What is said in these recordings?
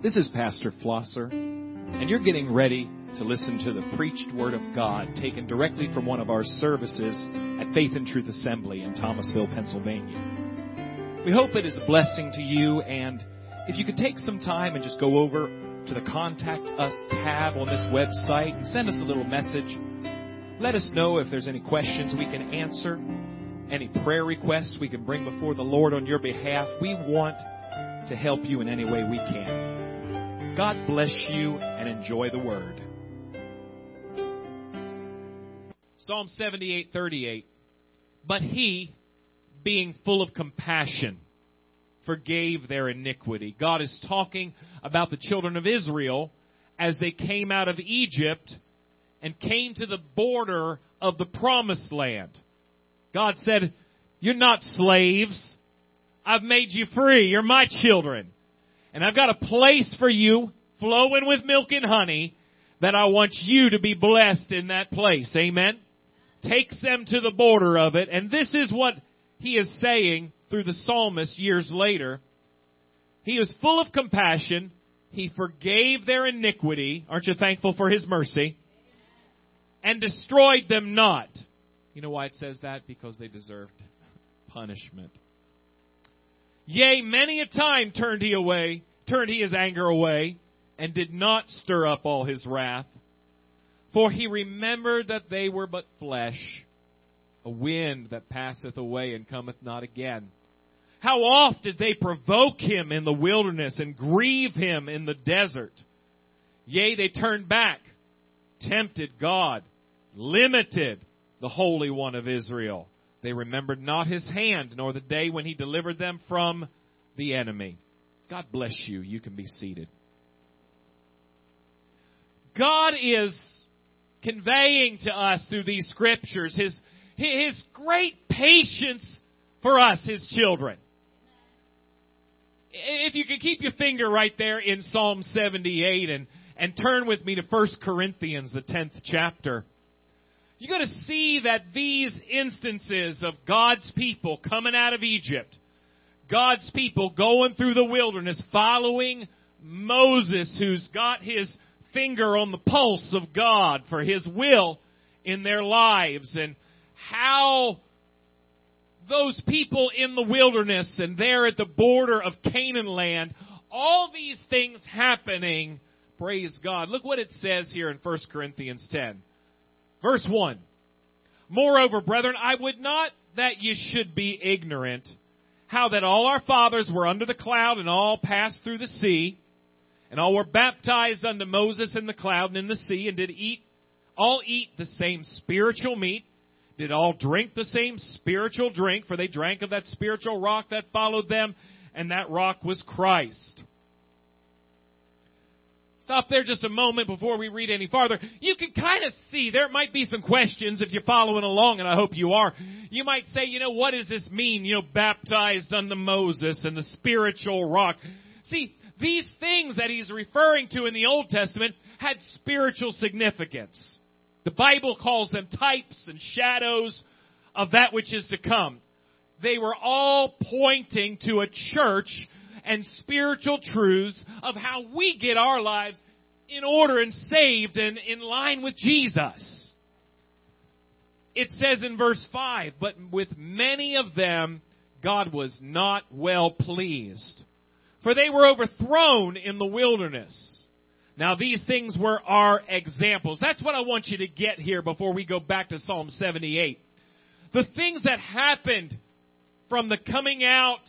This is Pastor Flosser, and you're getting ready to listen to the preached Word of God taken directly from one of our services at Faith and Truth Assembly in Thomasville, Pennsylvania. We hope it is a blessing to you, and if you could take some time and just go over to the Contact Us tab on this website and send us a little message. Let us know if there's any questions we can answer, any prayer requests we can bring before the Lord on your behalf. We want to help you in any way we can. God bless you and enjoy the word. Psalm 78:38 But he being full of compassion forgave their iniquity. God is talking about the children of Israel as they came out of Egypt and came to the border of the promised land. God said, "You're not slaves. I've made you free. You're my children." And I've got a place for you flowing with milk and honey that I want you to be blessed in that place. Amen. Takes them to the border of it. And this is what he is saying through the psalmist years later. He was full of compassion. He forgave their iniquity. Aren't you thankful for his mercy? And destroyed them not. You know why it says that? Because they deserved punishment. Yea, many a time turned he away, turned he his anger away, and did not stir up all his wrath. For he remembered that they were but flesh, a wind that passeth away and cometh not again. How oft did they provoke him in the wilderness and grieve him in the desert? Yea, they turned back, tempted God, limited the Holy One of Israel. They remembered not his hand, nor the day when he delivered them from the enemy. God bless you. You can be seated. God is conveying to us through these scriptures his, his great patience for us, his children. If you could keep your finger right there in Psalm 78 and, and turn with me to 1 Corinthians, the 10th chapter, you're going to see that these instances of God's people coming out of Egypt, God's people going through the wilderness, following Moses, who's got his finger on the pulse of God for His will in their lives and how those people in the wilderness and there at the border of Canaan land, all these things happening, praise God. Look what it says here in 1 Corinthians 10. Verse 1. Moreover, brethren, I would not that you should be ignorant how that all our fathers were under the cloud and all passed through the sea and all were baptized unto Moses in the cloud and in the sea, and did eat, all eat the same spiritual meat, did all drink the same spiritual drink, for they drank of that spiritual rock that followed them, and that rock was Christ. Stop there just a moment before we read any farther. You can kind of see there might be some questions if you're following along, and I hope you are. You might say, you know, what does this mean? You know, baptized unto Moses and the spiritual rock. See, these things that he's referring to in the Old Testament had spiritual significance. The Bible calls them types and shadows of that which is to come. They were all pointing to a church and spiritual truths of how we get our lives in order and saved and in line with Jesus. It says in verse 5, but with many of them God was not well pleased for they were overthrown in the wilderness. Now these things were our examples. That's what I want you to get here before we go back to Psalm 78. The things that happened from the coming out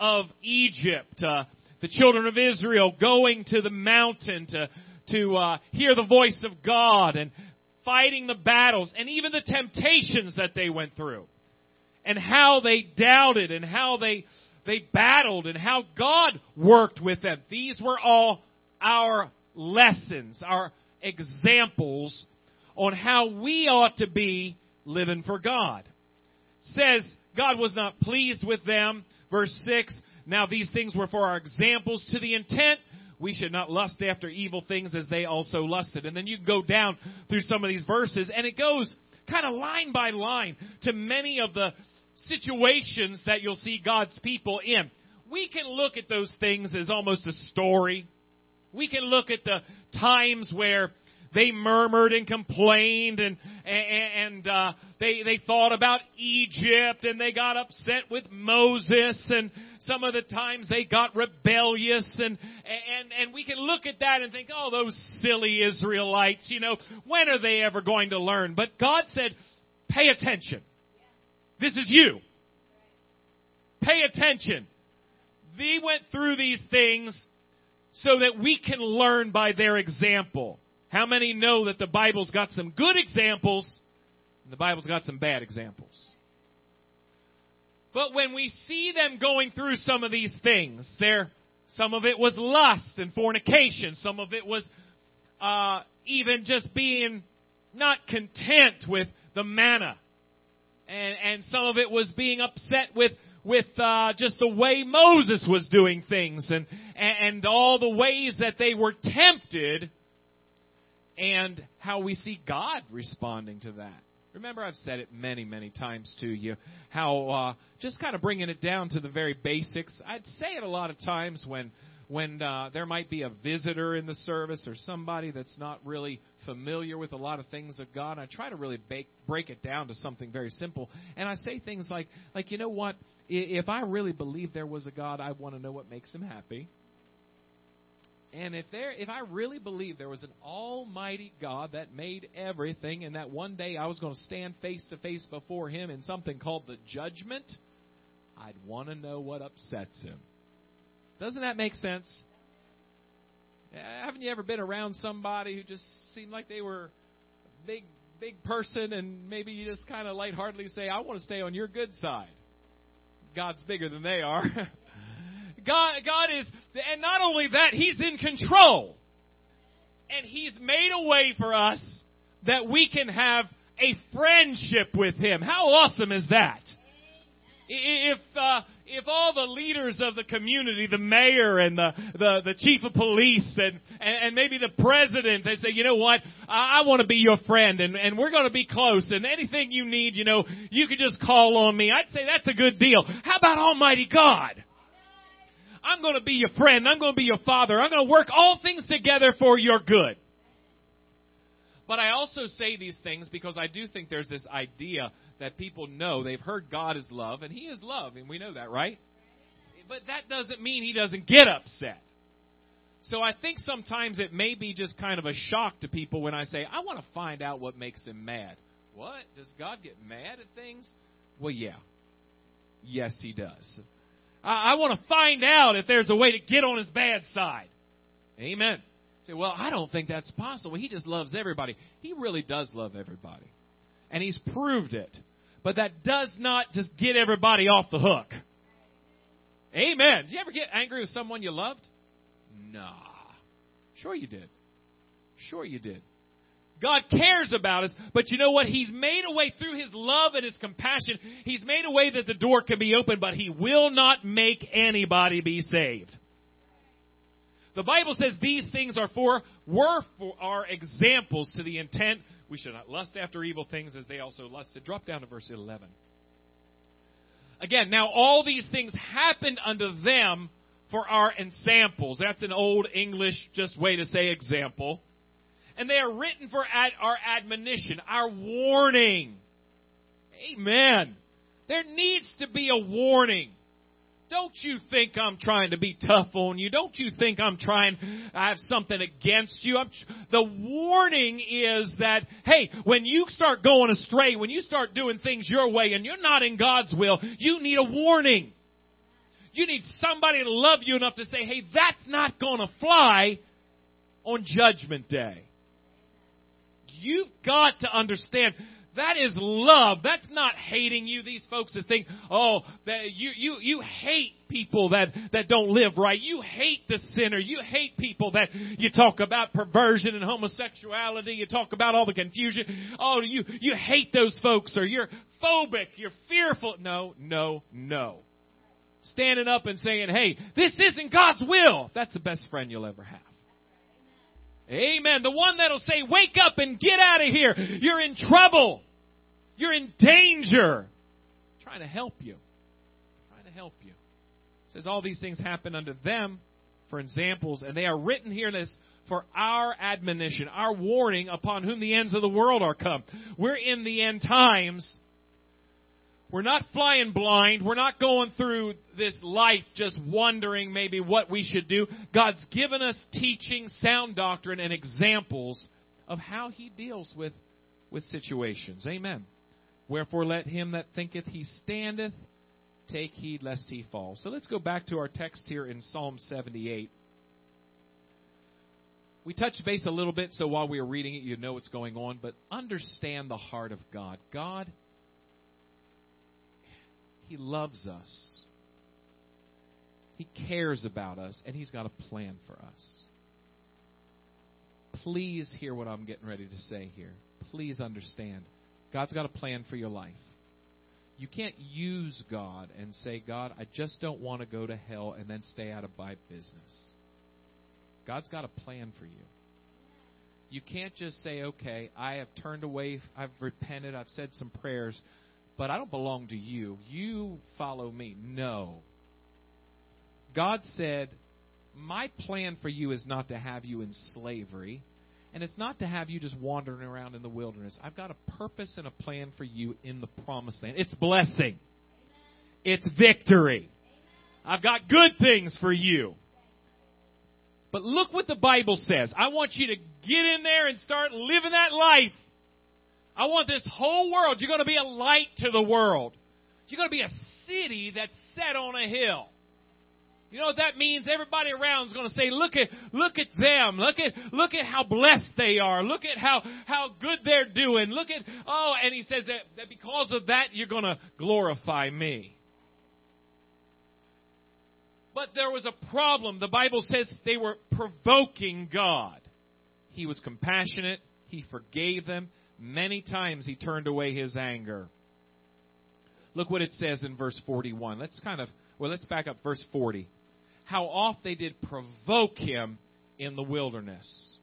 of Egypt, uh, the children of Israel going to the mountain to, to uh, hear the voice of God and fighting the battles and even the temptations that they went through and how they doubted and how they they battled and how God worked with them. These were all our lessons, our examples on how we ought to be living for God. says God was not pleased with them. Verse 6, now these things were for our examples to the intent we should not lust after evil things as they also lusted. And then you go down through some of these verses and it goes kind of line by line to many of the situations that you'll see God's people in. We can look at those things as almost a story. We can look at the times where they murmured and complained and and, uh, they they thought about Egypt and they got upset with Moses and some of the times they got rebellious and and and we can look at that and think, oh, those silly Israelites, you know, when are they ever going to learn? But God said, pay attention. This is you. Pay attention. They went through these things so that we can learn by their example. How many know that the Bible's got some good examples and the Bible's got some bad examples? But when we see them going through some of these things, there, some of it was lust and fornication. Some of it was uh, even just being not content with the manna, and and some of it was being upset with with uh, just the way Moses was doing things, and and all the ways that they were tempted and how we see God responding to that. Remember, I've said it many, many times to you, how uh, just kind of bringing it down to the very basics. I'd say it a lot of times when when uh, there might be a visitor in the service or somebody that's not really familiar with a lot of things of God. I try to really bake, break it down to something very simple, and I say things like, like you know what? If I really believe there was a God, I want to know what makes Him happy. And if there, if I really believe there was an almighty God that made everything and that one day I was going to stand face to face before him in something called the judgment, I'd want to know what upsets him. Doesn't that make sense? Uh, haven't you ever been around somebody who just seemed like they were a big, big person and maybe you just kind of lightheartedly say, I want to stay on your good side? God's bigger than they are. God, God is, and not only that, He's in control. And He's made a way for us that we can have a friendship with Him. How awesome is that? If, uh, if all the leaders of the community, the mayor and the, the, the chief of police and, and, and maybe the president, they say, you know what, I, I want to be your friend and, and we're going to be close and anything you need, you know, you can just call on me. I'd say that's a good deal. How about Almighty God? I'm going to be your friend. I'm going to be your father. I'm going to work all things together for your good. But I also say these things because I do think there's this idea that people know they've heard God is love, and He is love, and we know that, right? But that doesn't mean He doesn't get upset. So I think sometimes it may be just kind of a shock to people when I say, I want to find out what makes Him mad. What? Does God get mad at things? Well, yeah. Yes, He does. I, I want to find out if there's a way to get on his bad side. Amen. Say, well, I don't think that's possible. He just loves everybody. He really does love everybody. And he's proved it. But that does not just get everybody off the hook. Amen. Did you ever get angry with someone you loved? Nah. Sure you did. Sure you did. God cares about us, but you know what? He's made a way through His love and His compassion. He's made a way that the door can be open, but He will not make anybody be saved. The Bible says these things are for, were for our examples to the intent we should not lust after evil things as they also lusted. Drop down to verse 11. Again, now all these things happened unto them for our ensamples. That's an old English just way to say example and they are written for ad, our admonition, our warning. Amen. There needs to be a warning. Don't you think I'm trying to be tough on you? Don't you think I'm trying I have something against you? I'm, the warning is that, hey, when you start going astray, when you start doing things your way and you're not in God's will, you need a warning. You need somebody to love you enough to say, hey, that's not going to fly on Judgment Day. You've got to understand that is love. That's not hating you. These folks that think, oh, that you, you, you hate people that, that don't live right. You hate the sinner. You hate people that you talk about perversion and homosexuality. You talk about all the confusion. Oh, you, you hate those folks or you're phobic. You're fearful. No, no, no. Standing up and saying, hey, this isn't God's will. That's the best friend you'll ever have. Amen. The one that'll say, wake up and get out of here. You're in trouble. You're in danger. I'm trying to help you. I'm trying to help you. It says all these things happen unto them for examples, and they are written here this for our admonition, our warning upon whom the ends of the world are come. We're in the end times. We're not flying blind. We're not going through this life just wondering maybe what we should do. God's given us teaching, sound doctrine, and examples of how He deals with, with situations. Amen. Wherefore let him that thinketh he standeth take heed lest he fall. So let's go back to our text here in Psalm 78. We touched base a little bit, so while we are reading it, you know what's going on, but understand the heart of God. God, He loves us. He cares about us, and He's got a plan for us. Please hear what I'm getting ready to say here. Please understand. God's got a plan for your life. You can't use God and say, God, I just don't want to go to hell and then stay out of my business. God's got a plan for you. You can't just say, okay, I have turned away, I've repented, I've said some prayers, but I don't belong to you. You follow me. No. God said, my plan for you is not to have you in slavery, and it's not to have you just wandering around in the wilderness. I've got a purpose and a plan for you in the promised land. It's blessing. It's victory. I've got good things for you. But look what the Bible says. I want you to get in there and start living that life. I want this whole world. You're going to be a light to the world. You're going to be a city that's set on a hill. You know what that means? Everybody around is going to say, "Look at, look at them. Look at, look at how blessed they are. Look at how how good they're doing. Look at oh." And he says that, that because of that, you're going to glorify me. But there was a problem. The Bible says they were provoking God. He was compassionate. He forgave them. Many times he turned away his anger. Look what it says in verse 41. Let's kind of, well, let's back up verse 40 how oft they did provoke him in the wilderness.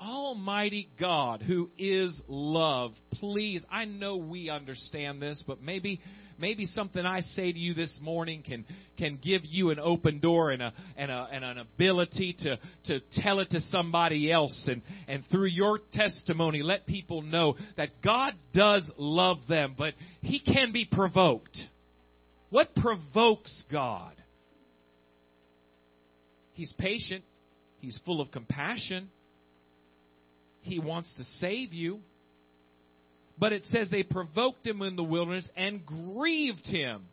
Almighty God, who is love, please, I know we understand this, but maybe, maybe something I say to you this morning can, can give you an open door and a, and a, and an ability to, to tell it to somebody else and, and through your testimony let people know that God does love them, but He can be provoked. What provokes God? He's patient. He's full of compassion. He wants to save you. But it says they provoked him in the wilderness and grieved him.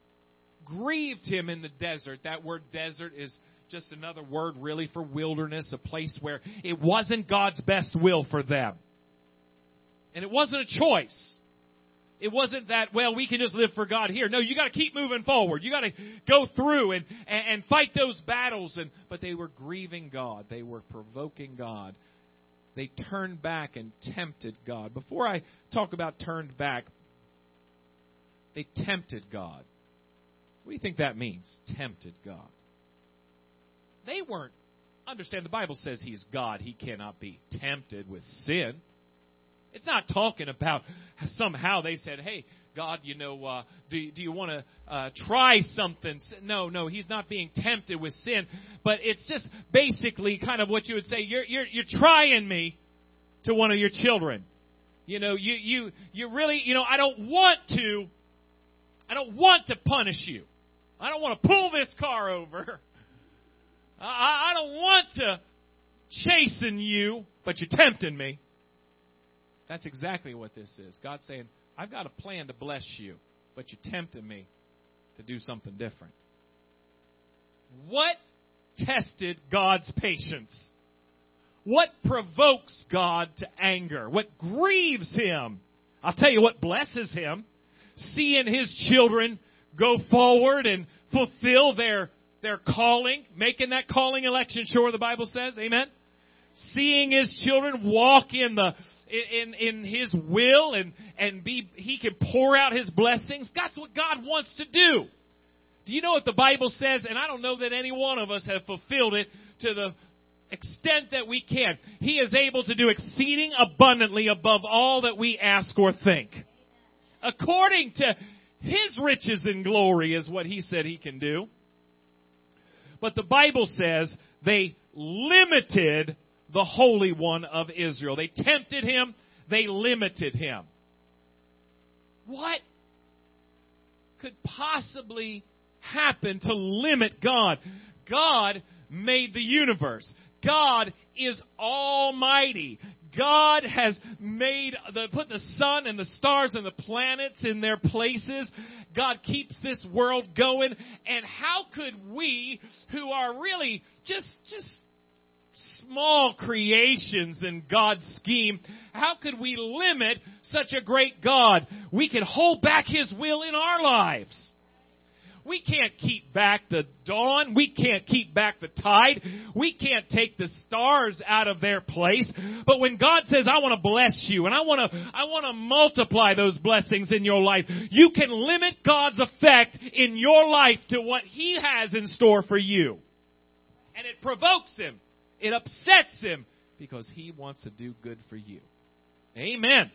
Grieved him in the desert. That word desert is just another word really for wilderness, a place where it wasn't God's best will for them. And it wasn't a choice. It wasn't that, well, we can just live for God here. No, you gotta keep moving forward. You gotta go through and, and, and fight those battles. And, but they were grieving God. They were provoking God. They turned back and tempted God. Before I talk about turned back, they tempted God. What do you think that means? Tempted God. They weren't, understand the Bible says He's God. He cannot be tempted with sin. It's not talking about somehow they said, hey, God, you know, uh, do, do you want to uh, try something? No, no, he's not being tempted with sin, but it's just basically kind of what you would say. You're you're you're trying me to one of your children. You know, you you you really, you know, I don't want to. I don't want to punish you. I don't want to pull this car over. I, I don't want to chasten you, but you're tempting me. That's exactly what this is. God saying, I've got a plan to bless you, but you're tempting me to do something different. What tested God's patience? What provokes God to anger? What grieves him? I'll tell you what blesses him. Seeing his children go forward and fulfill their, their calling, making that calling election sure, the Bible says. Amen? Seeing his children walk in the in, in His will and, and be, He can pour out His blessings. That's what God wants to do. Do you know what the Bible says? And I don't know that any one of us have fulfilled it to the extent that we can. He is able to do exceeding abundantly above all that we ask or think. According to His riches and glory is what He said He can do. But the Bible says they limited the Holy One of Israel. They tempted him, they limited him. What could possibly happen to limit God? God made the universe. God is almighty. God has made the, put the sun and the stars and the planets in their places. God keeps this world going. And how could we, who are really just, just small creations in God's scheme, how could we limit such a great God? We can hold back His will in our lives. We can't keep back the dawn. We can't keep back the tide. We can't take the stars out of their place. But when God says, I want to bless you and I want to, I want to multiply those blessings in your life, you can limit God's effect in your life to what He has in store for you. And it provokes Him. It upsets Him because He wants to do good for you. Amen.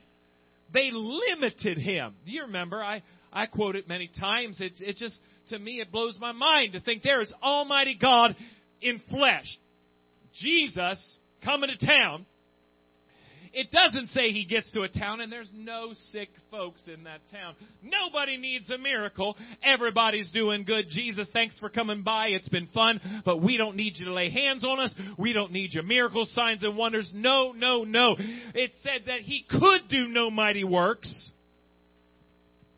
They limited Him. You remember? I, I quote it many times. It's, it just, to me, it blows my mind to think there is Almighty God in flesh. Jesus coming to town. It doesn't say he gets to a town and there's no sick folks in that town. Nobody needs a miracle. Everybody's doing good. Jesus, thanks for coming by. It's been fun, but we don't need you to lay hands on us. We don't need your miracles, signs, and wonders. No, no, no. It said that he could do no mighty works.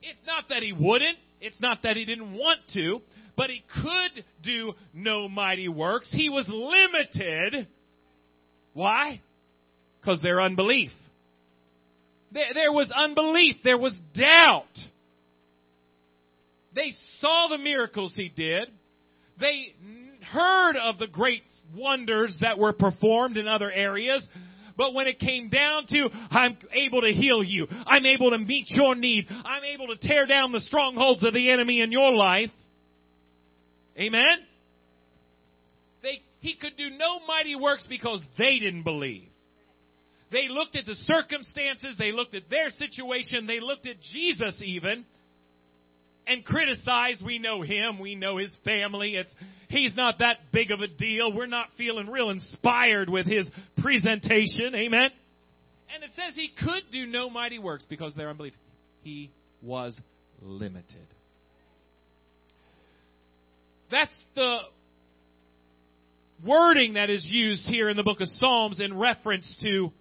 It's not that he wouldn't. It's not that he didn't want to, but he could do no mighty works. He was limited. Why? Because their unbelief. There, was unbelief. There was doubt. They saw the miracles he did. They heard of the great wonders that were performed in other areas, but when it came down to, I'm able to heal you. I'm able to meet your need. I'm able to tear down the strongholds of the enemy in your life. Amen? They, he could do no mighty works because they didn't believe. They looked at the circumstances, they looked at their situation, they looked at Jesus even, and criticized. We know him. We know his family. It's, he's not that big of a deal. We're not feeling real inspired with his presentation. Amen. And it says he could do no mighty works because of their unbelief. He was limited. That's the wording that is used here in the book of Psalms in reference to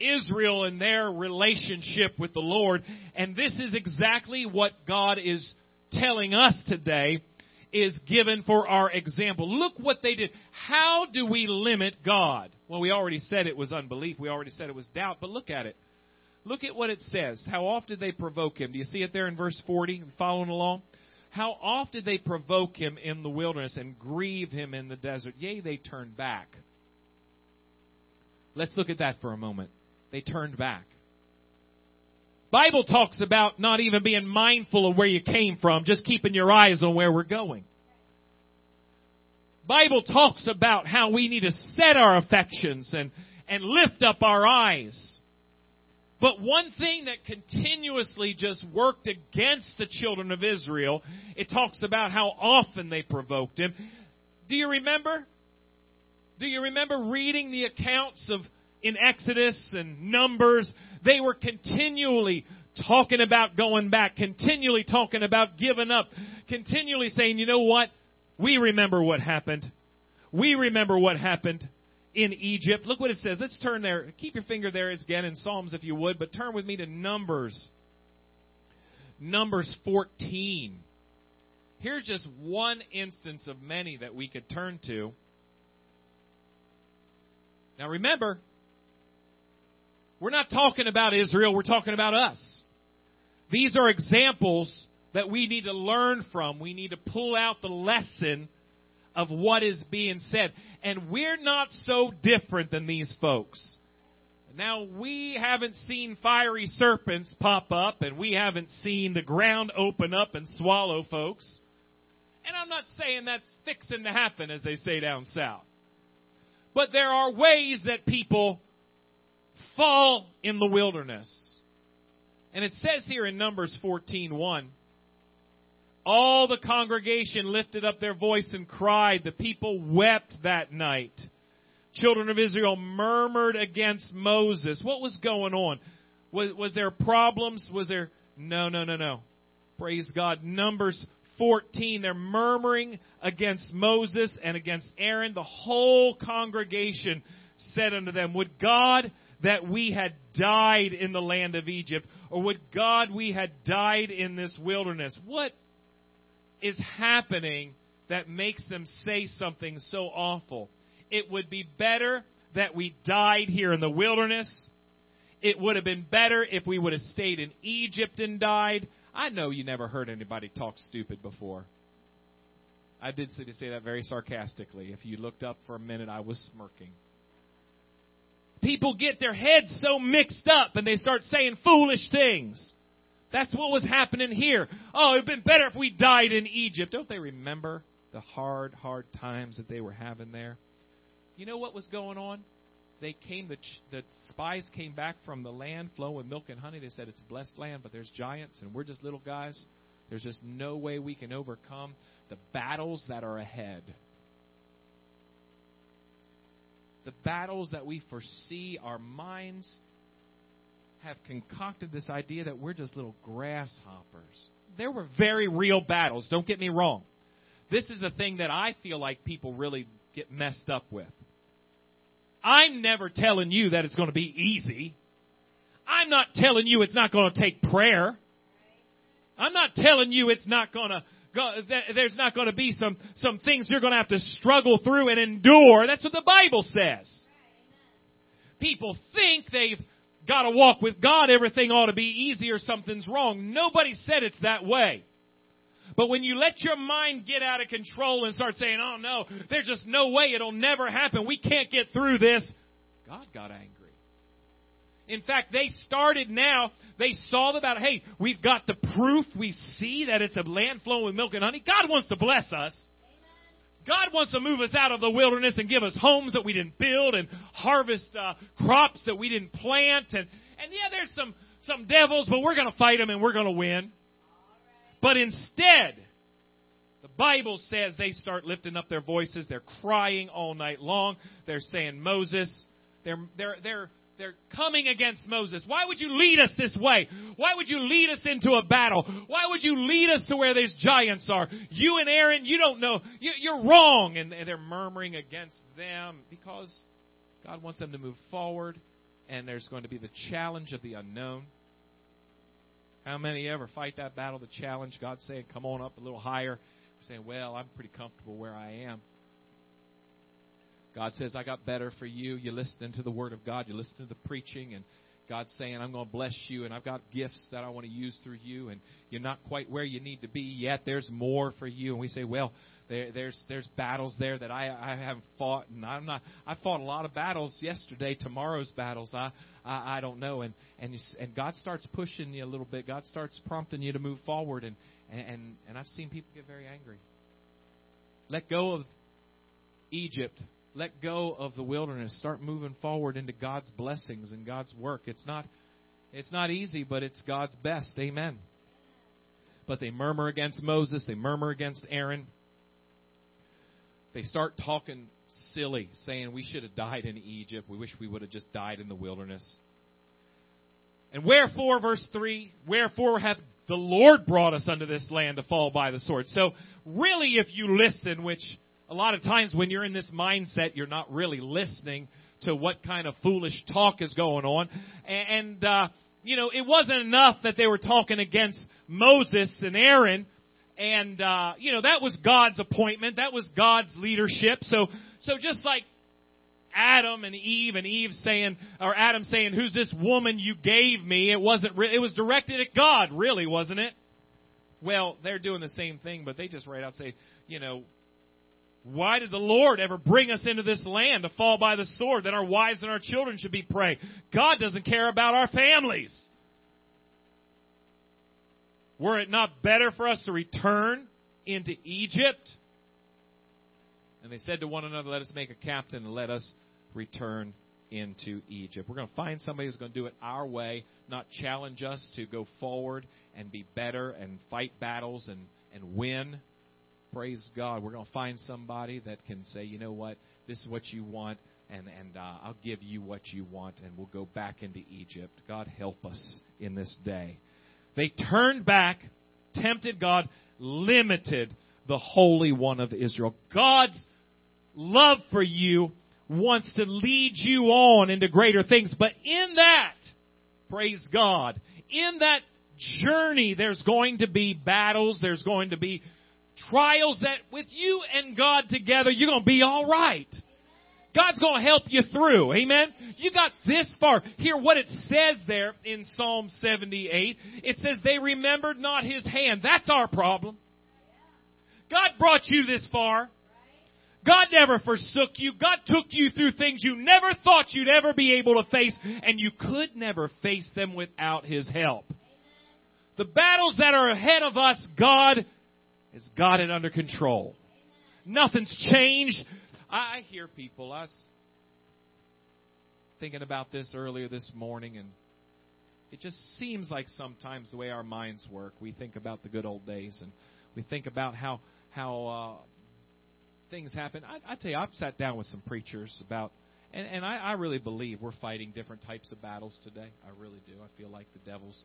Israel and their relationship with the Lord. And this is exactly what God is telling us today is given for our example. Look what they did. How do we limit God? Well, we already said it was unbelief. We already said it was doubt, but look at it. Look at what it says. How often they provoke him. Do you see it there in verse 40? Following along? How often they provoke him in the wilderness and grieve him in the desert. Yea, they turned back. Let's look at that for a moment they turned back. Bible talks about not even being mindful of where you came from, just keeping your eyes on where we're going. Bible talks about how we need to set our affections and, and lift up our eyes. But one thing that continuously just worked against the children of Israel, it talks about how often they provoked him. Do you remember? Do you remember reading the accounts of in Exodus and Numbers, they were continually talking about going back, continually talking about giving up, continually saying, you know what? We remember what happened. We remember what happened in Egypt. Look what it says. Let's turn there. Keep your finger there again in Psalms if you would, but turn with me to Numbers. Numbers 14. Here's just one instance of many that we could turn to. Now remember, we're not talking about Israel, we're talking about us. These are examples that we need to learn from. We need to pull out the lesson of what is being said. And we're not so different than these folks. Now, we haven't seen fiery serpents pop up, and we haven't seen the ground open up and swallow folks. And I'm not saying that's fixing to happen, as they say down south. But there are ways that people fall in the wilderness. And it says here in Numbers 14:1, All the congregation lifted up their voice and cried. The people wept that night. Children of Israel murmured against Moses. What was going on? Was, was there problems? Was there? No, no, no, no. Praise God. Numbers 14, they're murmuring against Moses and against Aaron. The whole congregation said unto them, Would God that we had died in the land of Egypt, or would God we had died in this wilderness? What is happening that makes them say something so awful? It would be better that we died here in the wilderness. It would have been better if we would have stayed in Egypt and died. I know you never heard anybody talk stupid before. I did say that very sarcastically. If you looked up for a minute, I was smirking. People get their heads so mixed up and they start saying foolish things. That's what was happening here. Oh, it'd been better if we died in Egypt. Don't they remember the hard, hard times that they were having there? You know what was going on? They came, the, the spies came back from the land flowing with milk and honey. They said it's a blessed land, but there's giants and we're just little guys. There's just no way we can overcome the battles that are ahead. The battles that we foresee, our minds have concocted this idea that we're just little grasshoppers. There were very real battles, don't get me wrong. This is a thing that I feel like people really get messed up with. I'm never telling you that it's going to be easy. I'm not telling you it's not going to take prayer. I'm not telling you it's not going to there's not going to be some, some things you're going to have to struggle through and endure. That's what the Bible says. People think they've got to walk with God, everything ought to be easy or something's wrong. Nobody said it's that way. But when you let your mind get out of control and start saying, oh no, there's just no way, it'll never happen, we can't get through this, God got angry. In fact, they started now, they saw about. Hey, we've got the proof. We see that it's a land flowing with milk and honey. God wants to bless us. God wants to move us out of the wilderness and give us homes that we didn't build and harvest uh, crops that we didn't plant. And, and yeah, there's some, some devils, but we're going to fight them and we're going to win. But instead, the Bible says they start lifting up their voices. They're crying all night long. They're saying, Moses, they're, they're, they're, they're coming against Moses. Why would you lead us this way? Why would you lead us into a battle? Why would you lead us to where these giants are? You and Aaron, you don't know. You, are wrong. And, they're murmuring against them because God wants them to move forward and there's going to be the challenge of the unknown. How many ever fight that battle, the challenge? God saying, come on up a little higher. Saying, well, I'm pretty comfortable where I am. God says, I got better for you. You listen to the Word of God. You listen to the preaching, and God's saying, I'm going to bless you, and I've got gifts that I want to use through you, and you're not quite where you need to be yet. There's more for you. And we say, well, there, there's there's battles there that I I haven't fought, and I'm not. I fought a lot of battles yesterday. Tomorrow's battles, I I, I don't know. And and you, and God starts pushing you a little bit. God starts prompting you to move forward, and and and I've seen people get very angry. Let go of Egypt. Let go of the wilderness. Start moving forward into God's blessings and God's work. It's not it's not easy, but it's God's best. Amen. But they murmur against Moses. They murmur against Aaron they start talking silly, saying we should have died in Egypt. We wish we would have just died in the wilderness. And wherefore, verse 3, wherefore hath the Lord brought us unto this land to fall by the sword. So, really, if you listen, which a lot of times when you're in this mindset, you're not really listening to what kind of foolish talk is going on. And, uh, you know, it wasn't enough that they were talking against Moses and Aaron and uh, you know that was God's appointment. That was God's leadership. So so just like Adam and Eve and Eve saying or Adam saying, "Who's this woman you gave me?" It wasn't. Re- it was directed at God, really, wasn't it? Well, they're doing the same thing, but they just right out say, you know, why did the Lord ever bring us into this land to fall by the sword that our wives and our children should be prey? God doesn't care about our families. Were it not better for us to return into Egypt? And they said to one another, Let us make a captain and let us return into Egypt. We're going to find somebody who's going to do it our way, not challenge us to go forward and be better and fight battles and, and win, praise God, we're going to find somebody that can say, you know what, this is what you want, and and uh, I'll give you what you want, and we'll go back into Egypt. God help us in this day. They turned back, tempted God, limited the Holy One of Israel. God's love for you wants to lead you on into greater things, but in that, praise God, in that journey, there's going to be battles, there's going to be trials that with you and God together, you're going to be alright. God's going to help you through. Amen. You got this far. Hear what it says there in Psalm 78. It says they remembered not his hand. That's our problem. God brought you this far. God never forsook you. God took you through things you never thought you'd ever be able to face, and you could never face them without His help. The battles that are ahead of us, God has got it under control. Nothing's changed. I hear people. I was thinking about this earlier this morning, and it just seems like sometimes the way our minds work, we think about the good old days, and we think about how how uh, things happen. I, I tell you, I've sat down with some preachers about, and, and I, I really believe we're fighting different types of battles today. I really do. I feel like the devil's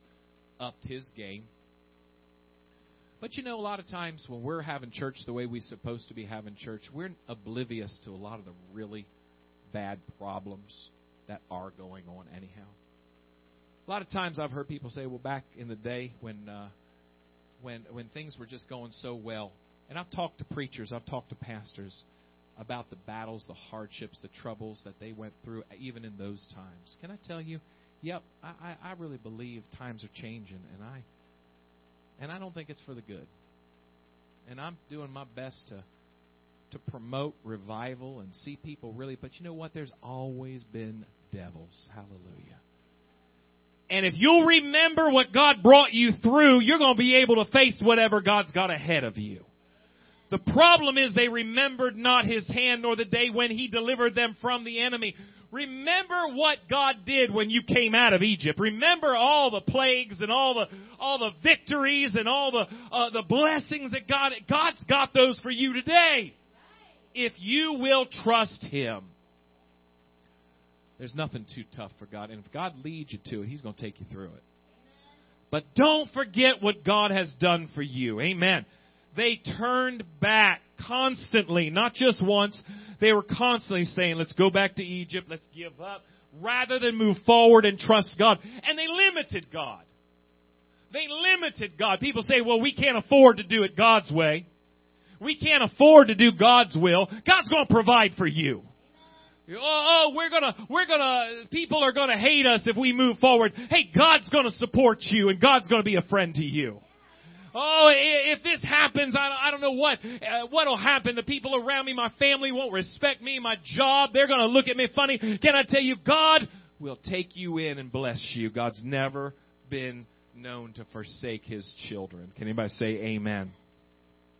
upped his game. But you know, a lot of times when we're having church the way we're supposed to be having church, we're oblivious to a lot of the really bad problems that are going on anyhow. A lot of times I've heard people say, well, back in the day when uh, when when things were just going so well, and I've talked to preachers, I've talked to pastors about the battles, the hardships, the troubles that they went through, even in those times. Can I tell you? Yep, I, I really believe times are changing, and I and I don't think it's for the good. And I'm doing my best to to promote revival and see people really, but you know what? There's always been devils. Hallelujah. And if you'll remember what God brought you through, you're going to be able to face whatever God's got ahead of you. The problem is they remembered not his hand nor the day when he delivered them from the enemy. Remember what God did when you came out of Egypt. Remember all the plagues and all the all the victories and all the uh, the blessings that God God's got those for you today. If you will trust Him, there's nothing too tough for God. And if God leads you to it, He's going to take you through it. But don't forget what God has done for you. Amen. They turned back constantly, not just once. They were constantly saying, let's go back to Egypt, let's give up, rather than move forward and trust God. And they limited God. They limited God. People say, well, we can't afford to do it God's way. We can't afford to do God's will. God's going to provide for you. Oh, oh, we're gonna, we're gonna, people are gonna hate us if we move forward. Hey, God's gonna support you and God's gonna be a friend to you. Oh, if this happens, I don't know what, uh, what'll happen. The people around me, my family won't respect me, my job, they're gonna look at me funny. Can I tell you, God will take you in and bless you. God's never been known to forsake His children. Can anybody say amen?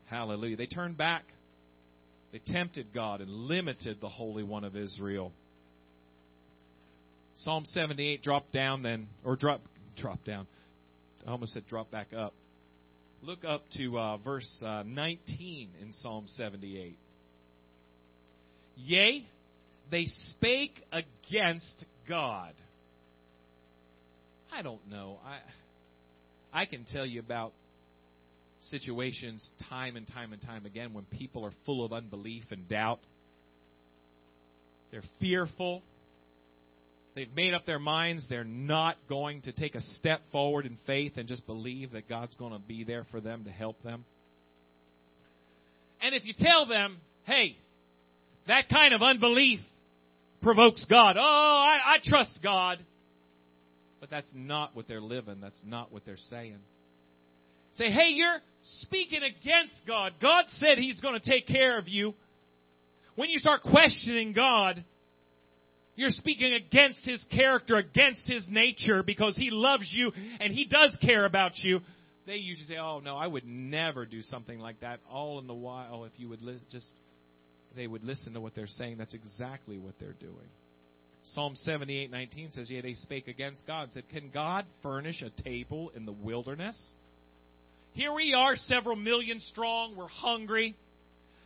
Hallelujah. They turned back. They tempted God and limited the Holy One of Israel. Psalm 78 dropped down then, or drop, drop down. I almost said drop back up. Look up to uh, verse uh, 19 in Psalm 78. Yea, they spake against God. I don't know. I I can tell you about situations time and time and time again when people are full of unbelief and doubt. They're fearful. They've made up their minds they're not going to take a step forward in faith and just believe that God's going to be there for them to help them. And if you tell them, hey, that kind of unbelief provokes God. Oh, I, I trust God. But that's not what they're living. That's not what they're saying. Say, hey, you're speaking against God. God said He's going to take care of you. When you start questioning God, you're speaking against his character, against his nature, because he loves you and he does care about you. They usually say, "Oh no, I would never do something like that." All in the while, if you would li- just, they would listen to what they're saying. That's exactly what they're doing. Psalm 78:19 says, "Yeah, they spake against God." Said, "Can God furnish a table in the wilderness? Here we are, several million strong. We're hungry.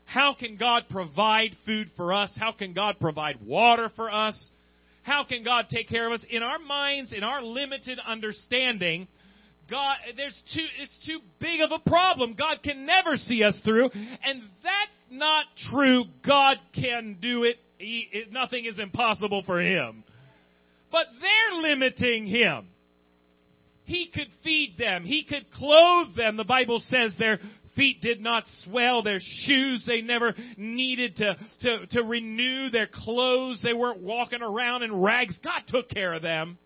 How can God provide food for us? How can God provide water for us? How can God take care of us? In our minds, in our limited understanding, God, there's too, it's too big of a problem. God can never see us through. And that's not true. God can do it. He, nothing is impossible for Him. But they're limiting Him. He could feed them. He could clothe them. The Bible says their feet did not swell, their shoes, they never needed to, to, to renew their clothes. They weren't walking around in rags. God took care of them.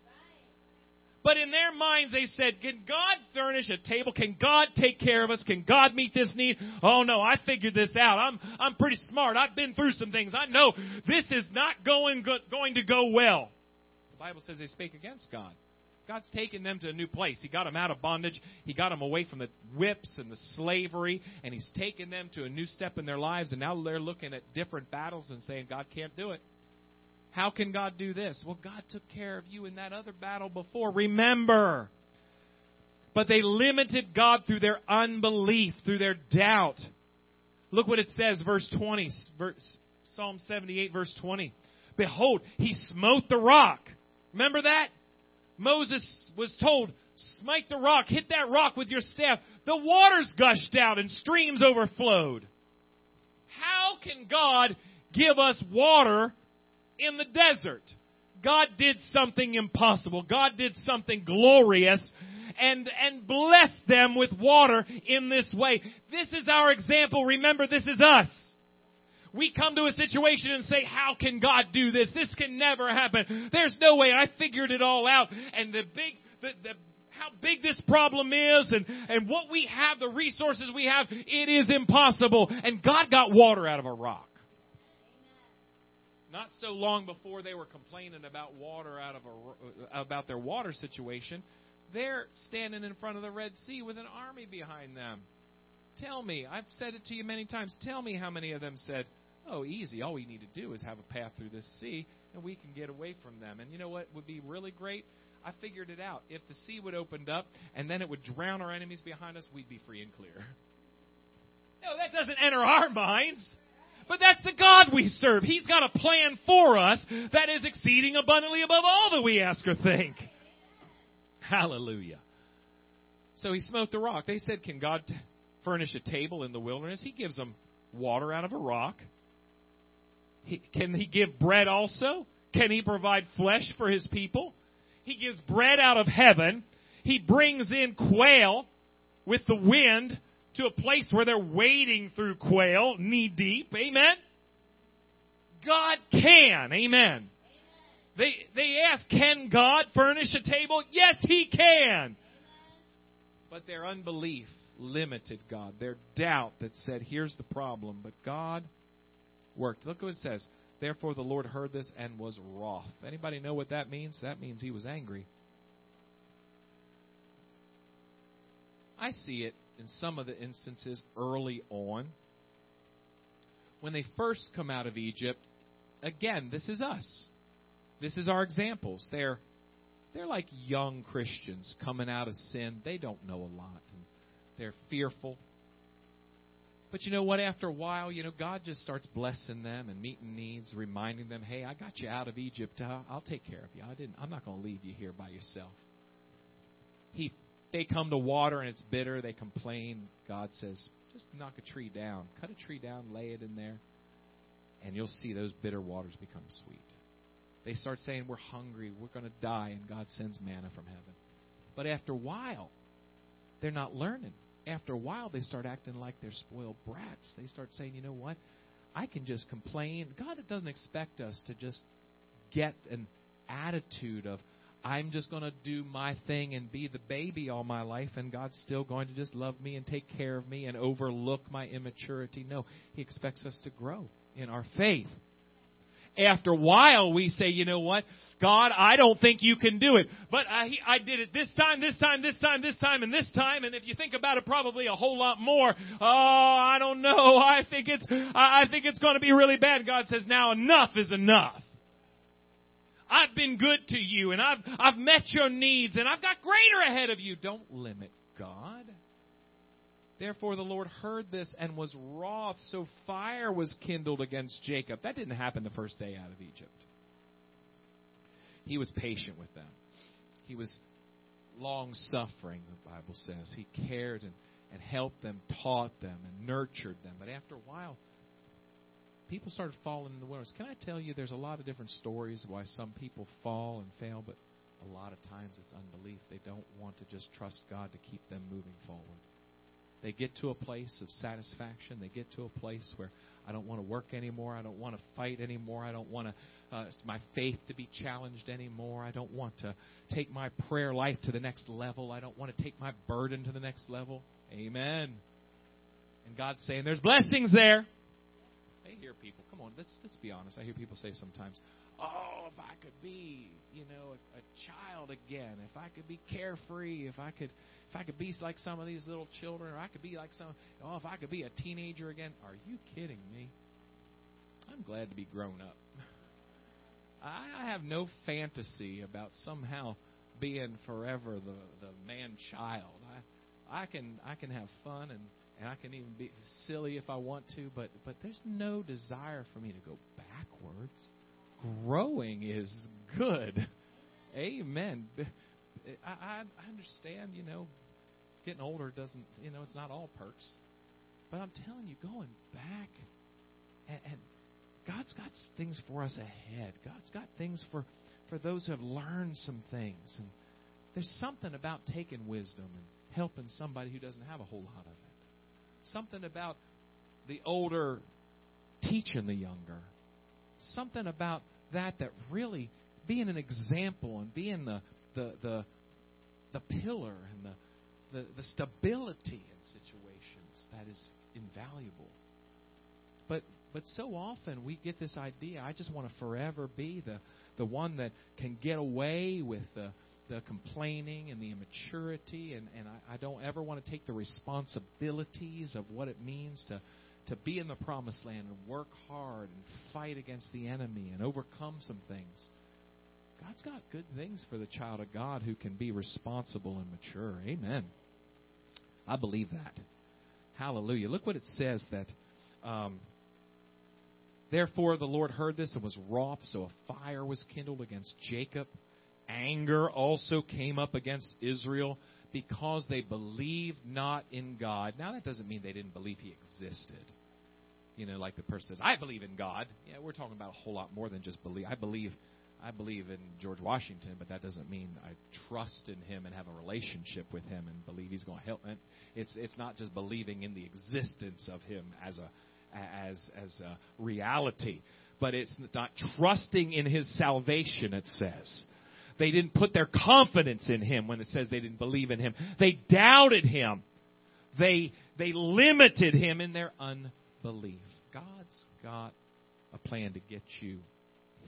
But in their minds, they said, Can God furnish a table? Can God take care of us? Can God meet this need? Oh no, I figured this out. I'm, I'm pretty smart. I've been through some things. I know this is not going, going to go well. The Bible says they spake against God. God's taken them to a new place. He got them out of bondage. He got them away from the whips and the slavery, and He's taken them to a new step in their lives. And now they're looking at different battles and saying, God can't do it. How can God do this? Well, God took care of you in that other battle before. Remember. But they limited God through their unbelief, through their doubt. Look what it says, verse 20, verse, Psalm 78, verse 20. Behold, he smote the rock. Remember that? Moses was told, smite the rock, hit that rock with your staff. The waters gushed out and streams overflowed. How can God give us water in the desert? God did something impossible. God did something glorious and, and blessed them with water in this way. This is our example. Remember, this is us we come to a situation and say, how can God do this? This can never happen. There's no way. I figured it all out. And the big, the, the, how big this problem is and, and what we have, the resources we have, it is impossible. And God got water out of a rock. Not so long before they were complaining about water out of a, about their water situation, they're standing in front of the Red Sea with an army behind them. Tell me, I've said it to you many times. Tell me how many of them said, Oh, easy. All we need to do is have a path through this sea, and we can get away from them. And you know what would be really great? I figured it out. If the sea would open up and then it would drown our enemies behind us, we'd be free and clear. No, that doesn't enter our minds. But that's the God we serve. He's got a plan for us that is exceeding abundantly above all that we ask or think. Hallelujah. So he smote the rock. They said, Can God furnish a table in the wilderness? He gives them water out of a rock. Can he give bread also? Can he provide flesh for his people? He gives bread out of heaven. He brings in quail with the wind to a place where they're wading through quail knee deep. Amen. God can. Amen. They they ask, can God furnish a table? Yes, He can. But their unbelief limited God. Their doubt that said, here's the problem. But God worked. Look what it says. Therefore the Lord heard this and was wroth. Anybody know what that means? That means he was angry. I see it in some of the instances early on. When they first come out of Egypt, again, this is us. This is our examples. They're they're like young Christians coming out of sin. They don't know a lot. They're fearful. But you know what? After a while, you know, God just starts blessing them and meeting needs, reminding them, "Hey, I got you out of Egypt. I'll, take care of you. I didn't. I'm not going to leave you here by yourself." He, they come to water and it's bitter. They complain. God says, "Just knock a tree down. Cut a tree down. Lay it in there, and you'll see those bitter waters become sweet." They start saying, "We're hungry. We're going to die," and God sends manna from heaven. But after a while, they're not learning after a while, they start acting like they're spoiled brats. They start saying, you know what? I can just complain. God doesn't expect us to just get an attitude of, I'm just going to do my thing and be the baby all my life, and God's still going to just love me and take care of me and overlook my immaturity. No, He expects us to grow in our faith after a while we say, you know what, God, I don't think you can do it. But uh, I, I did it this time, this time, this time, this time, and this time. And if you think about it, probably a whole lot more. Oh, I don't know. I think it's, I think it's going to be really bad. God says, now enough is enough. I've been good to you and I've, I've met your needs and I've got greater ahead of you. Don't limit God. Therefore the Lord heard this and was wroth, so fire was kindled against Jacob. That didn't happen the first day out of Egypt. He was patient with them. He was long suffering, the Bible says. He cared and, and helped them, taught them, and nurtured them. But after a while, people started falling in the wilderness. Can I tell you, there's a lot of different stories why some people fall and fail, but a lot of times it's unbelief. They don't want to just trust God to keep them moving forward. They get to a place of satisfaction. They get to a place where I don't want to work anymore. I don't want to fight anymore. I don't want to, uh, my faith to be challenged anymore. I don't want to take my prayer life to the next level. I don't want to take my burden to the next level. Amen. And God's saying there's blessings there. I hear people, come on, let's, let's be honest. I hear people say sometimes, oh, if I could be, you know, a, a child again, if I could be carefree, if I could if I could be like some of these little children, or I could be like some, oh, if I could be a teenager again. Are you kidding me? I'm glad to be grown up. I have no fantasy about somehow being forever the the man child. I I can I can have fun and and I can even be silly if I want to, but but there's no desire for me to go backwards. Growing is good. Amen. I, I understand, you know, getting older doesn't, you know, it's not all perks. But I'm telling you, going back, and, and God's got things for us ahead. God's got things for, for those who have learned some things. And there's something about taking wisdom and helping somebody who doesn't have a whole lot of it. Something about the older teaching the younger. Something about that that really being an example and being the the the, the pillar and the the, the stability in situations that is invaluable. But but so often we get this idea, I just want to forever be the, the one that can get away with the, the complaining and the immaturity, and, and I, I don't ever want to take the responsibilities of what it means to, to be in the promised land and work hard and fight against the enemy and overcome some things. God's got good things for the child of God who can be responsible and mature. Amen. I believe that. Hallelujah. Look what it says that. Um, Therefore, the Lord heard this and was wroth, so a fire was kindled against Jacob. Anger also came up against Israel because they believed not in God. Now, that doesn't mean they didn't believe He existed. You know, like the person says, I believe in God. Yeah, we're talking about a whole lot more than just believe. I believe I believe in George Washington, but that doesn't mean I trust in him and have a relationship with him and believe he's going to help. me. it's it's not just believing in the existence of him as a as as a reality, but it's not trusting in his salvation. It says they didn't put their confidence in him when it says they didn't believe in him. They doubted him. They they limited him in their unbelief. God's got a plan to get you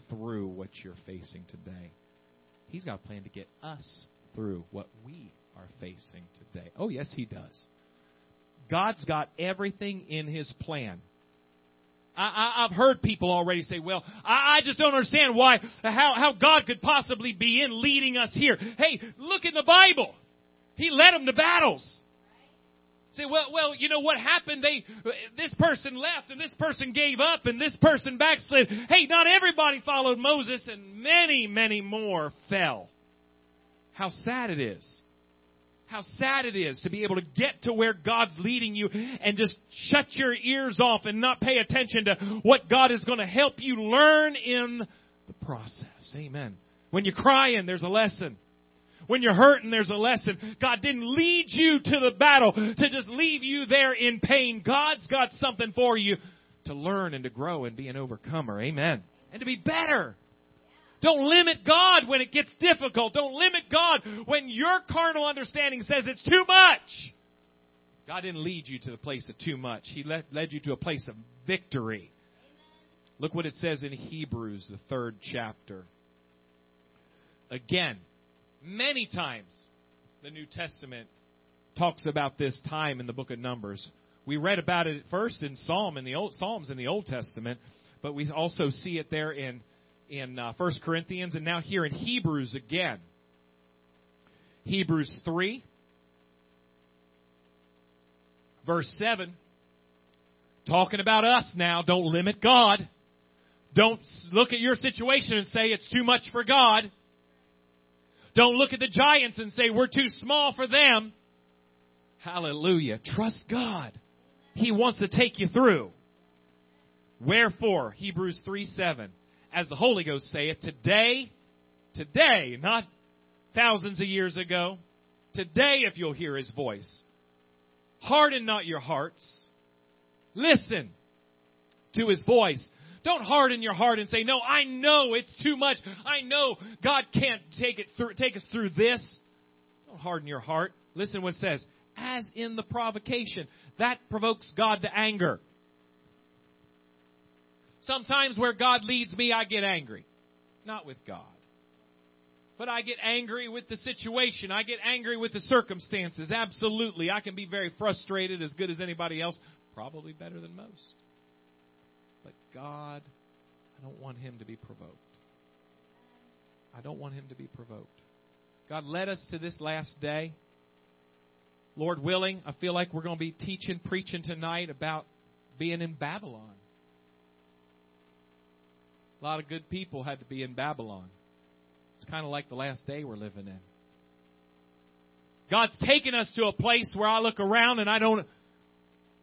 through what you're facing today. He's got a plan to get us through what we are facing today. Oh, yes, He does. God's got everything in His plan. I, have heard people already say, well, I, I just don't understand why, how, how God could possibly be in leading us here. Hey, look in the Bible. He led them to battles. Say, well, well, you know what happened? They, this person left and this person gave up and this person backslid. Hey, not everybody followed Moses and many, many more fell. How sad it is. How sad it is to be able to get to where God's leading you and just shut your ears off and not pay attention to what God is going to help you learn in the process. Amen. When you're crying, there's a lesson. When you're hurting, there's a lesson. God didn't lead you to the battle to just leave you there in pain. God's got something for you to learn and to grow and be an overcomer. Amen. And to be better. Don't limit God when it gets difficult. Don't limit God when your carnal understanding says it's too much. God didn't lead you to the place of too much. He led, led you to a place of victory. Look what it says in Hebrews, the third chapter. Again, Many times the New Testament talks about this time in the book of Numbers. We read about it first in Psalm in the old Psalms in the Old Testament, but we also see it there in in uh, 1 Corinthians and now here in Hebrews again. Hebrews 3 Verse 7, talking about us now, don't limit God. Don't look at your situation and say it's too much for God. Don't look at the giants and say we're too small for them. Hallelujah. Trust God. He wants to take you through. Wherefore, Hebrews 3 7, as the Holy Ghost saith, today, today, not thousands of years ago, today if you'll hear his voice, harden not your hearts. Listen to his voice. Don't harden your heart and say, no, I know it's too much. I know God can't take it through, take us through this. Don't harden your heart. Listen what it says. As in the provocation. That provokes God to anger. Sometimes where God leads me, I get angry. Not with God. But I get angry with the situation. I get angry with the circumstances. Absolutely. I can be very frustrated, as good as anybody else. Probably better than most. But God, I don't want him to be provoked. I don't want him to be provoked. God led us to this last day. Lord willing, I feel like we're going to be teaching, preaching tonight about being in Babylon. A lot of good people had to be in Babylon. It's kind of like the last day we're living in. God's taken us to a place where I look around and I don't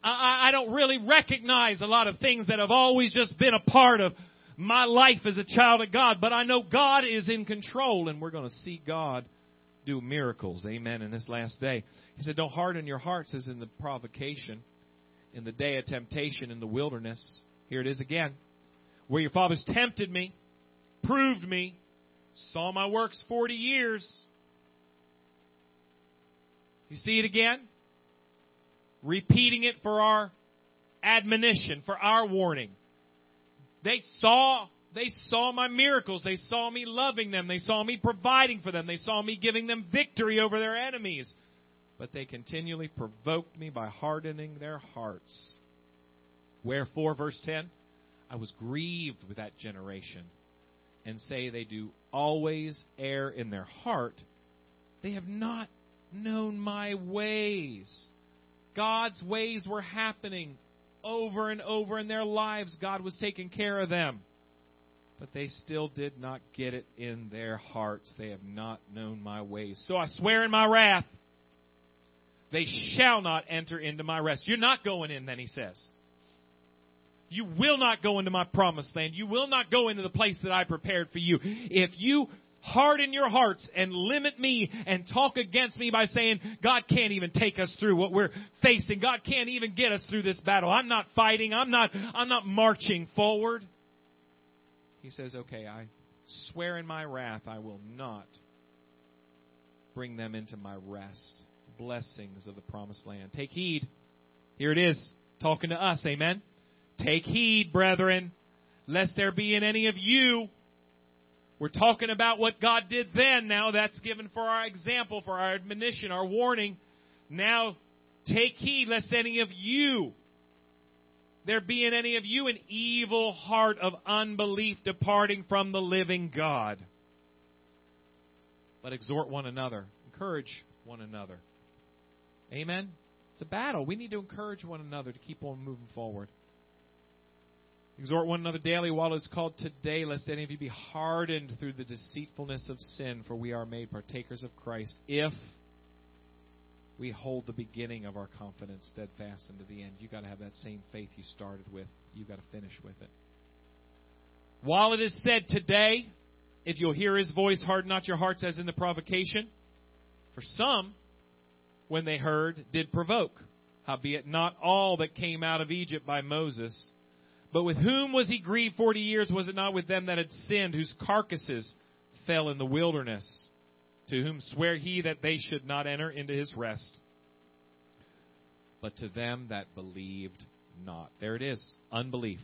I, I don't really recognize a lot of things that have always just been a part of my life as a child of God, but I know God is in control and we're going to see God do miracles. Amen. In this last day. He said, Don't harden your hearts as in the provocation, in the day of temptation in the wilderness. Here it is again. Where your fathers tempted me, proved me, saw my works 40 years. You see it again? repeating it for our admonition, for our warning. They saw they saw my miracles. They saw me loving them. They saw me providing for them. They saw me giving them victory over their enemies. But they continually provoked me by hardening their hearts. Wherefore, verse 10, I was grieved with that generation and say they do always err in their heart. They have not known my ways. God's ways were happening over and over in their lives. God was taking care of them. But they still did not get it in their hearts. They have not known my ways. So I swear in my wrath, they shall not enter into my rest. You're not going in, then he says. You will not go into my promised land. You will not go into the place that I prepared for you. If you harden your hearts and limit me and talk against me by saying, God can't even take us through what we're facing. God can't even get us through this battle. I'm not fighting. I'm not, I'm not marching forward. He says, okay, I swear in my wrath I will not bring them into my rest. Blessings of the promised land. Take heed. Here it is, talking to us. Amen. Take heed, brethren, lest there be in any of you we're talking about what God did then. Now that's given for our example, for our admonition, our warning. Now take heed lest any of you, there be in any of you an evil heart of unbelief departing from the living God. But exhort one another, encourage one another. Amen? It's a battle. We need to encourage one another to keep on moving forward. Exhort one another daily while it is called today, lest any of you be hardened through the deceitfulness of sin, for we are made partakers of Christ if we hold the beginning of our confidence steadfast unto the end. You've got to have that same faith you started with. You've got to finish with it. While it is said today, if you'll hear his voice, harden not your hearts as in the provocation. For some, when they heard, did provoke. Howbeit not all that came out of Egypt by Moses but with whom was he grieved forty years? Was it not with them that had sinned, whose carcasses fell in the wilderness? To whom swear he that they should not enter into his rest? But to them that believed not. There it is. Unbelief.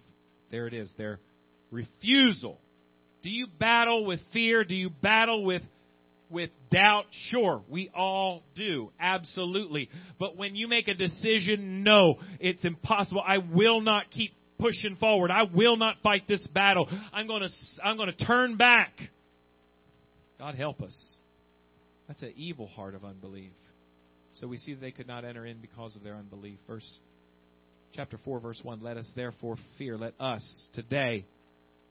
There it is. Their refusal. Do you battle with fear? Do you battle with with doubt? Sure, we all do. Absolutely. But when you make a decision, no, it's impossible. I will not keep pushing forward. I will not fight this battle. I'm going to, I'm going to turn back. God help us. That's an evil heart of unbelief. So we see that they could not enter in because of their unbelief. Verse chapter 4 verse 1 let us therefore fear let us today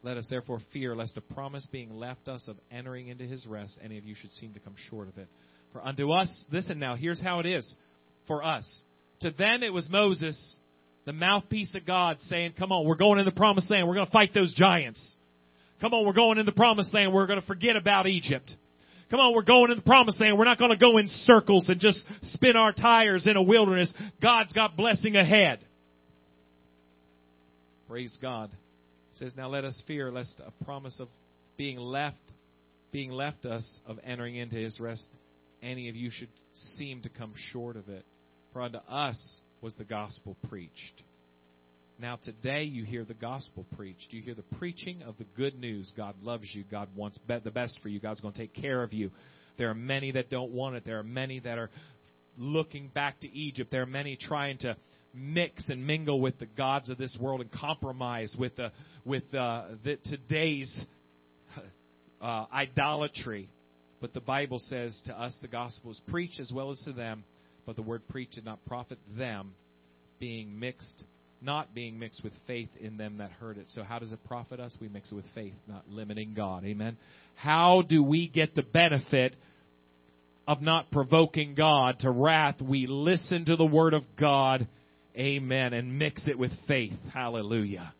let us therefore fear lest a promise being left us of entering into his rest any of you should seem to come short of it for unto us listen now here's how it is for us to them it was Moses the mouthpiece of God saying come on we're going in the promised land we're going to fight those giants come on we're going in the promised land we're going to forget about Egypt Come on, we're going in the promised land. We're not going to go in circles and just spin our tires in a wilderness. God's got blessing ahead. Praise God. It says, Now let us fear lest a promise of being left, being left us of entering into his rest, any of you should seem to come short of it. For unto us was the gospel preached. Now today you hear the gospel preached. You hear the preaching of the good news. God loves you. God wants the best for you. God's going to take care of you. There are many that don't want it. There are many that are looking back to Egypt. There are many trying to mix and mingle with the gods of this world and compromise with the with uh, the today's uh, idolatry. But the Bible says to us the gospel is preached as well as to them, but the word preached did not profit them, being mixed, not being mixed with faith in them that heard it. So how does it profit us? We mix it with faith, not limiting God. Amen. How do we get the benefit of not provoking God to wrath? We listen to the word of God Amen. And mix it with faith. Hallelujah.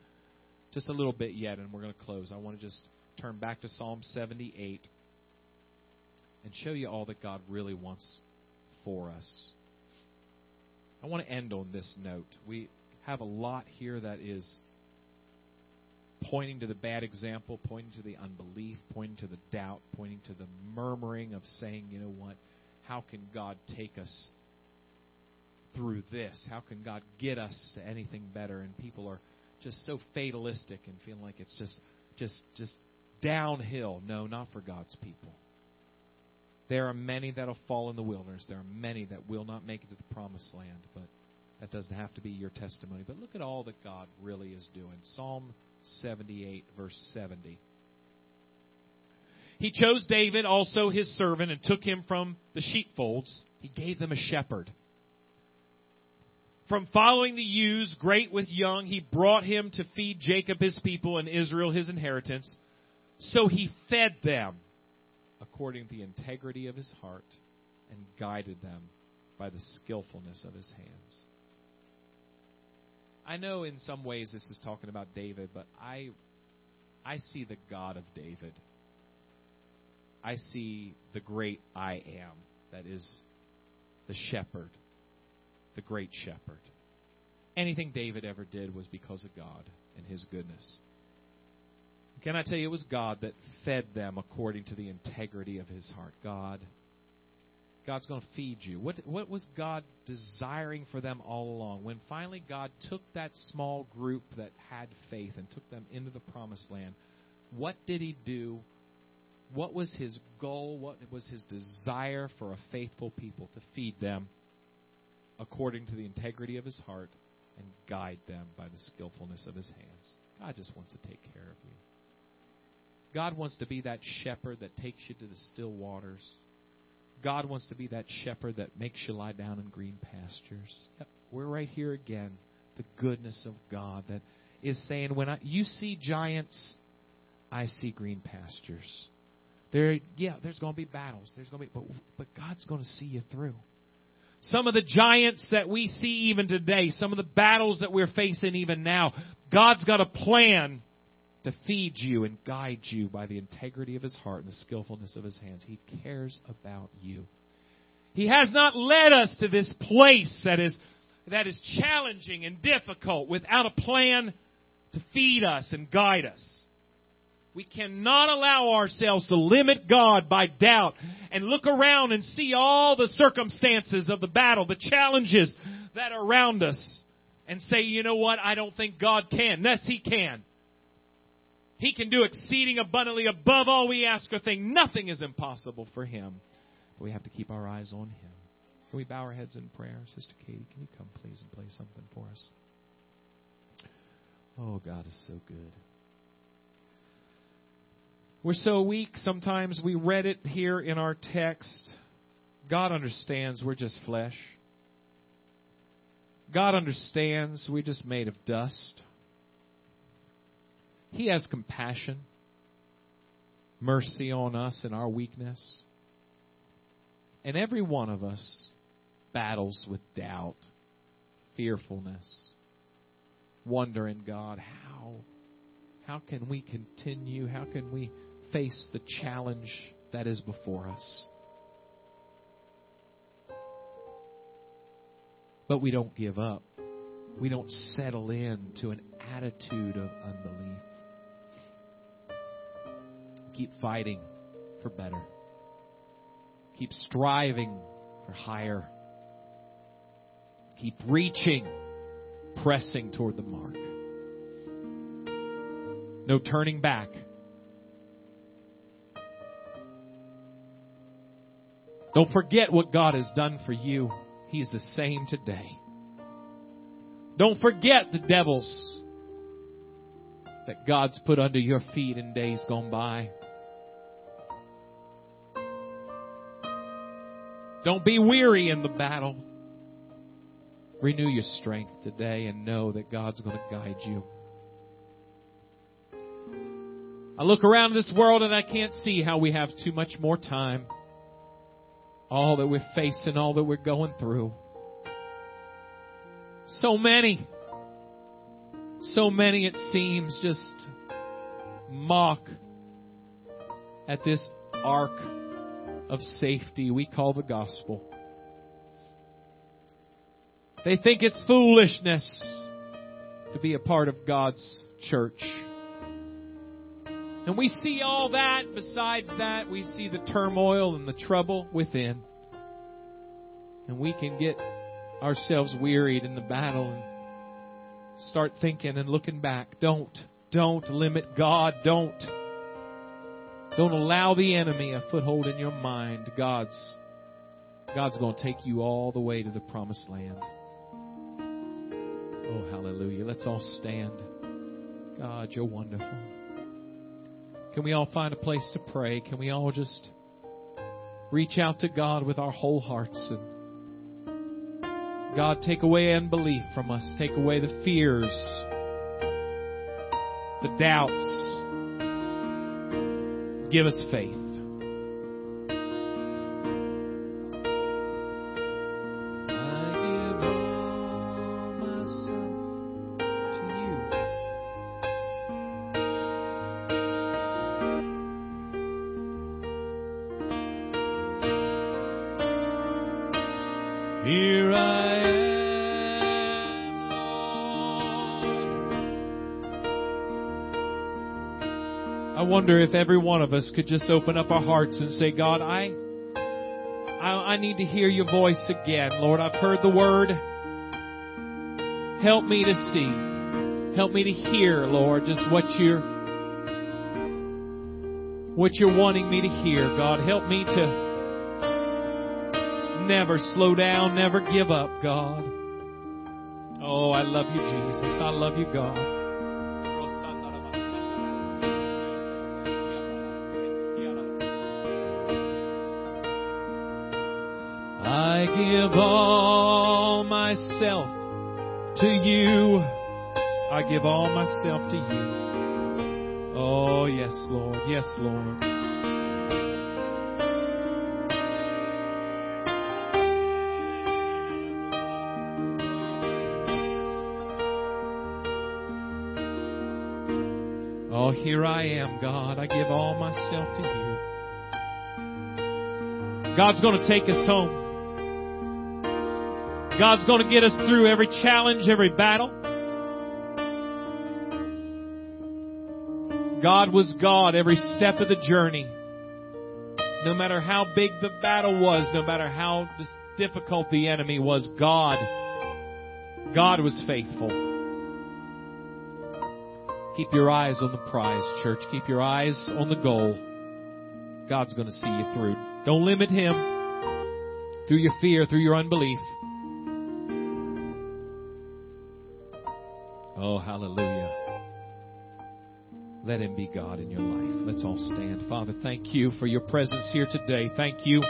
Just a little bit yet, and we're going to close. I want to just turn back to Psalm 78 and show you all that God really wants for us. I want to end on this note. We have a lot here that is pointing to the bad example, pointing to the unbelief, pointing to the doubt, pointing to the murmuring of saying, you know what, how can God take us through this? How can God get us to anything better? And people are just so fatalistic and feeling like it's just just just downhill. No, not for God's people. There are many that'll fall in the wilderness. There are many that will not make it to the promised land, but that doesn't have to be your testimony. But look at all that God really is doing. Psalm 78, verse 70. He chose David, also his servant, and took him from the sheepfolds. He gave them a shepherd from following the ewes, great with young, he brought him to feed Jacob his people and Israel his inheritance. So he fed them according to the integrity of his heart and guided them by the skillfulness of his hands. I know in some ways this is talking about David, but I I see the God of David. I see the great I am that is the shepherd the great shepherd. Anything David ever did was because of God and his goodness. Can I tell you, it was God that fed them according to the integrity of his heart. God, God's going to feed you. What, what was God desiring for them all along? When finally God took that small group that had faith and took them into the promised land, what did he do? What was his goal? What was his desire for a faithful people to feed them according to the integrity of his heart and guide them by the skillfulness of his hands. God just wants to take care of you. God wants to be that shepherd that takes you to the still waters. God wants to be that shepherd that makes you lie down in green pastures. Yep, we're right here again. The goodness of God that is saying, when I, you see giants, I see green pastures. There, yeah, there's going to be battles. There's going to be, but, but God's going to see you through. Some of the giants that we see even today, some of the battles that we're facing even now, God's got a plan to feed you and guide you by the integrity of his heart and the skillfulness of his hands. He cares about you. He has not led us to this place that is, that is challenging and difficult without a plan to feed us and guide us. We cannot allow ourselves to limit God by doubt and look around and see all the circumstances of the battle, the challenges that are around us, and say, you know what, I don't think God can. Yes, He can. He can do exceeding abundantly above all we ask or think. Nothing is impossible for Him. But we have to keep our eyes on Him. Can we bow our heads in prayer? Sister Katie, can you come please and play something for us? Oh, God is so good. We're so weak sometimes we read it here in our text. God understands we're just flesh. God understands we're just made of dust. He has compassion, mercy on us in our weakness. And every one of us battles with doubt, fearfulness, wondering, God, how how can we continue? How can we face the challenge that is before us? But we don't give up. We don't settle in to an attitude of unbelief. Keep fighting for better. Keep striving for higher. Keep reaching, pressing toward the mark. No turning back. Don't forget what God has done for you. He's the same today. Don't forget the devils that God's put under your feet in days gone by. Don't be weary in the battle. Renew your strength today and know that God's going to guide you. I look around this world and I can't see how we have too much more time. All that we're facing, all that we're going through. So many, so many it seems just mock at this ark of safety we call the gospel. They think it's foolishness to be a part of God's church. And we see all that. Besides that, we see the turmoil and the trouble within. And we can get ourselves wearied in the battle and start thinking and looking back. Don't, don't limit God. Don't. Don't allow the enemy a foothold in your mind. God's, God's going to take you all the way to the promised land. Oh, hallelujah. Let's all stand. God, you're wonderful. Can we all find a place to pray? Can we all just reach out to God with our whole hearts and God, take away unbelief from us. Take away the fears, the doubts. Give us faith. Wonder if every one of us could just open up our hearts and say, God, I, I, I need to hear your voice again. Lord, I've heard the word. Help me to see. Help me to hear, Lord, just what you're, what you're wanting me to hear. God, help me to never slow down, never give up, God. Oh, I love you, Jesus. I love you, God. Give all myself to you. I give all myself to you. Oh, yes, Lord. Yes, Lord. Oh, here I am, God. I give all myself to you. God's going to take us home. God's going to get us through every challenge, every battle. God was God every step of the journey. No matter how big the battle was, no matter how difficult the enemy was, God, God was faithful. Keep your eyes on the prize, church. Keep your eyes on the goal. God's going to see you through. Don't limit Him through your fear, through your unbelief. Let Him be God in your life. Let's all stand. Father, thank you for your presence here today. Thank you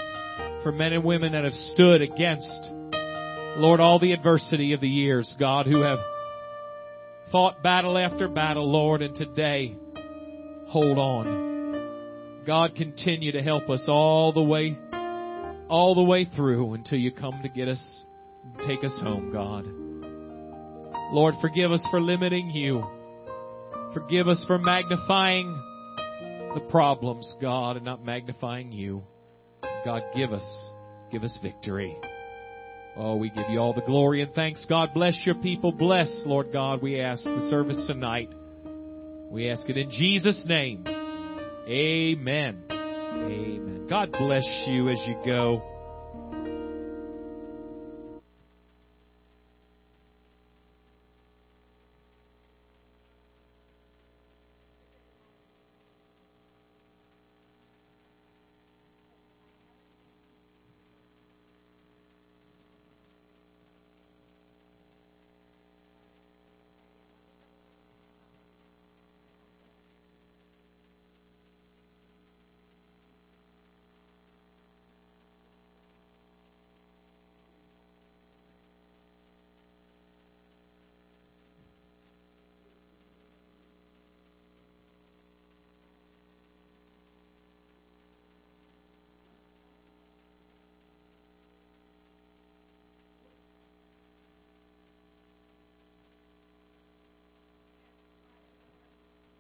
for men and women that have stood against, Lord, all the adversity of the years, God, who have fought battle after battle, Lord, and today hold on. God, continue to help us all the way, all the way through until you come to get us, take us home, God. Lord, forgive us for limiting you. Forgive us for magnifying the problems, God, and not magnifying you. God, give us, give us victory. Oh, we give you all the glory and thanks. God bless your people. Bless, Lord God, we ask the service tonight. We ask it in Jesus' name. Amen. Amen. God bless you as you go.